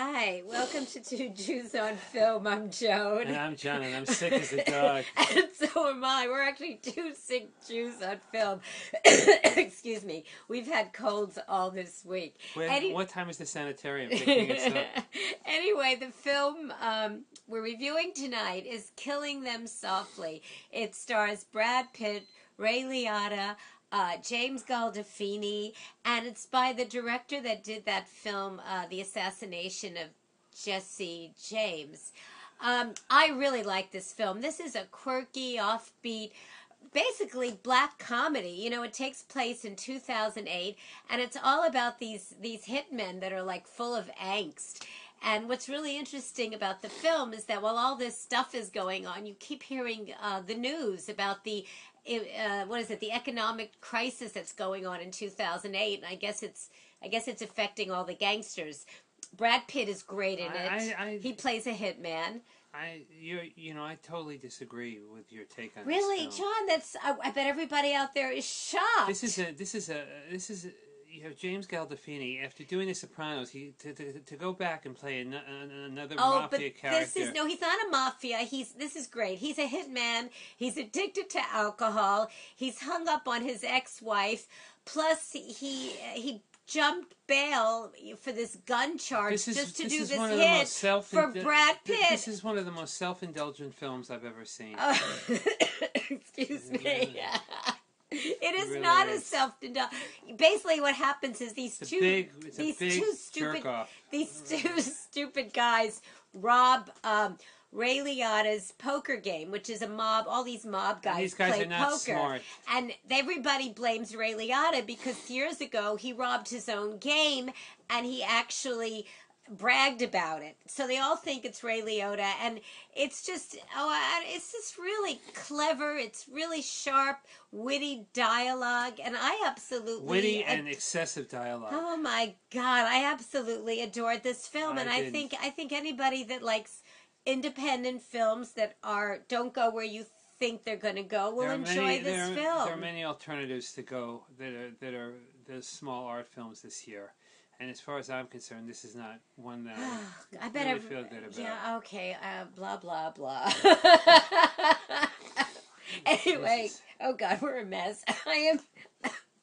Hi, welcome to Two Jews on Film. I'm Joan. And I'm John, and I'm sick as a dog. and so am I. We're actually two sick Jews on film. Excuse me. We've had colds all this week. When, Any- what time is the sanitarium picking us up? anyway, the film um, we're reviewing tonight is Killing Them Softly. It stars Brad Pitt, Ray Liotta, uh, James Gandolfini, and it's by the director that did that film, uh, The Assassination of Jesse James. Um, I really like this film. This is a quirky, offbeat, basically black comedy. You know, it takes place in 2008, and it's all about these these hitmen that are like full of angst. And what's really interesting about the film is that while all this stuff is going on, you keep hearing uh, the news about the uh, what is it, the economic crisis that's going on in 2008. And I guess it's I guess it's affecting all the gangsters. Brad Pitt is great in it. I- I- he plays a hitman. I, you, you know, I totally disagree with your take on Really. John? That's I, I bet everybody out there is shocked. This is a, this is a, this is. A, you have James Gandolfini after doing The Sopranos. He to, to, to go back and play an, an, another Oh, but mafia character. this is no. He's not a mafia. He's this is great. He's a hitman. He's addicted to alcohol. He's hung up on his ex-wife. Plus, he he jumped bail for this gun charge This is, just to this do is this one of the hit for Brad Pitt. This is one of the most self-indulgent films I've ever seen. Oh, excuse me. It is really not is. as self denial. Basically, what happens is these It's two big, these two stupid these two stupid guys rob um, Ray Liotta's poker game, which is a mob. All these mob guys, these guys play are not poker, smart. and everybody blames Ray Liotta because years ago he robbed his own game, and he actually bragged about it. So they all think it's Ray Liotta, and it's just oh, it's just really clever. It's really sharp, witty dialogue, and I absolutely Witty ad- and excessive dialogue. Oh my god, I absolutely adored this film I and I didn't. think I think anybody that likes independent films that are don't go where you think they're going to go will enjoy many- this there are, film. There are many alternatives to go that are that are the small art films this year, and as far as I'm concerned, this is not one that I, I bet really I feel good about. Yeah, okay. Uh, blah blah blah. anyway, oh god, we're a mess. I am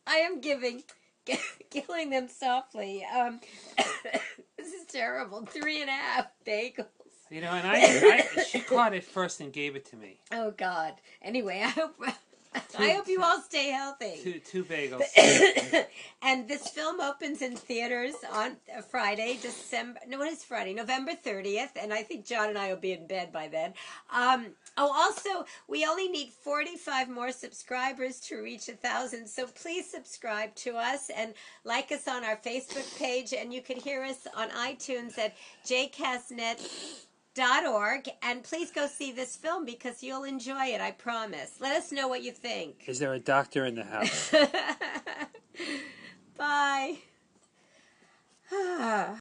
I am giving killing them softly. Um this is terrible. Three and a half bagels. You know, and I, I she caught it first and gave it to me. Oh God. Anyway, I hope I hope you all stay healthy. Two two bagels. and this film opens in theaters on Friday, December. No, what is Friday? November thirtieth. And I think John and I will be in bed by then. Um, oh, also, we only need forty-five more subscribers to reach a thousand. So please subscribe to us and like us on our Facebook page. And you can hear us on iTunes at jcastnet org and please go see this film because you'll enjoy it i promise. Let us know what you think. Is there a doctor in the house? bye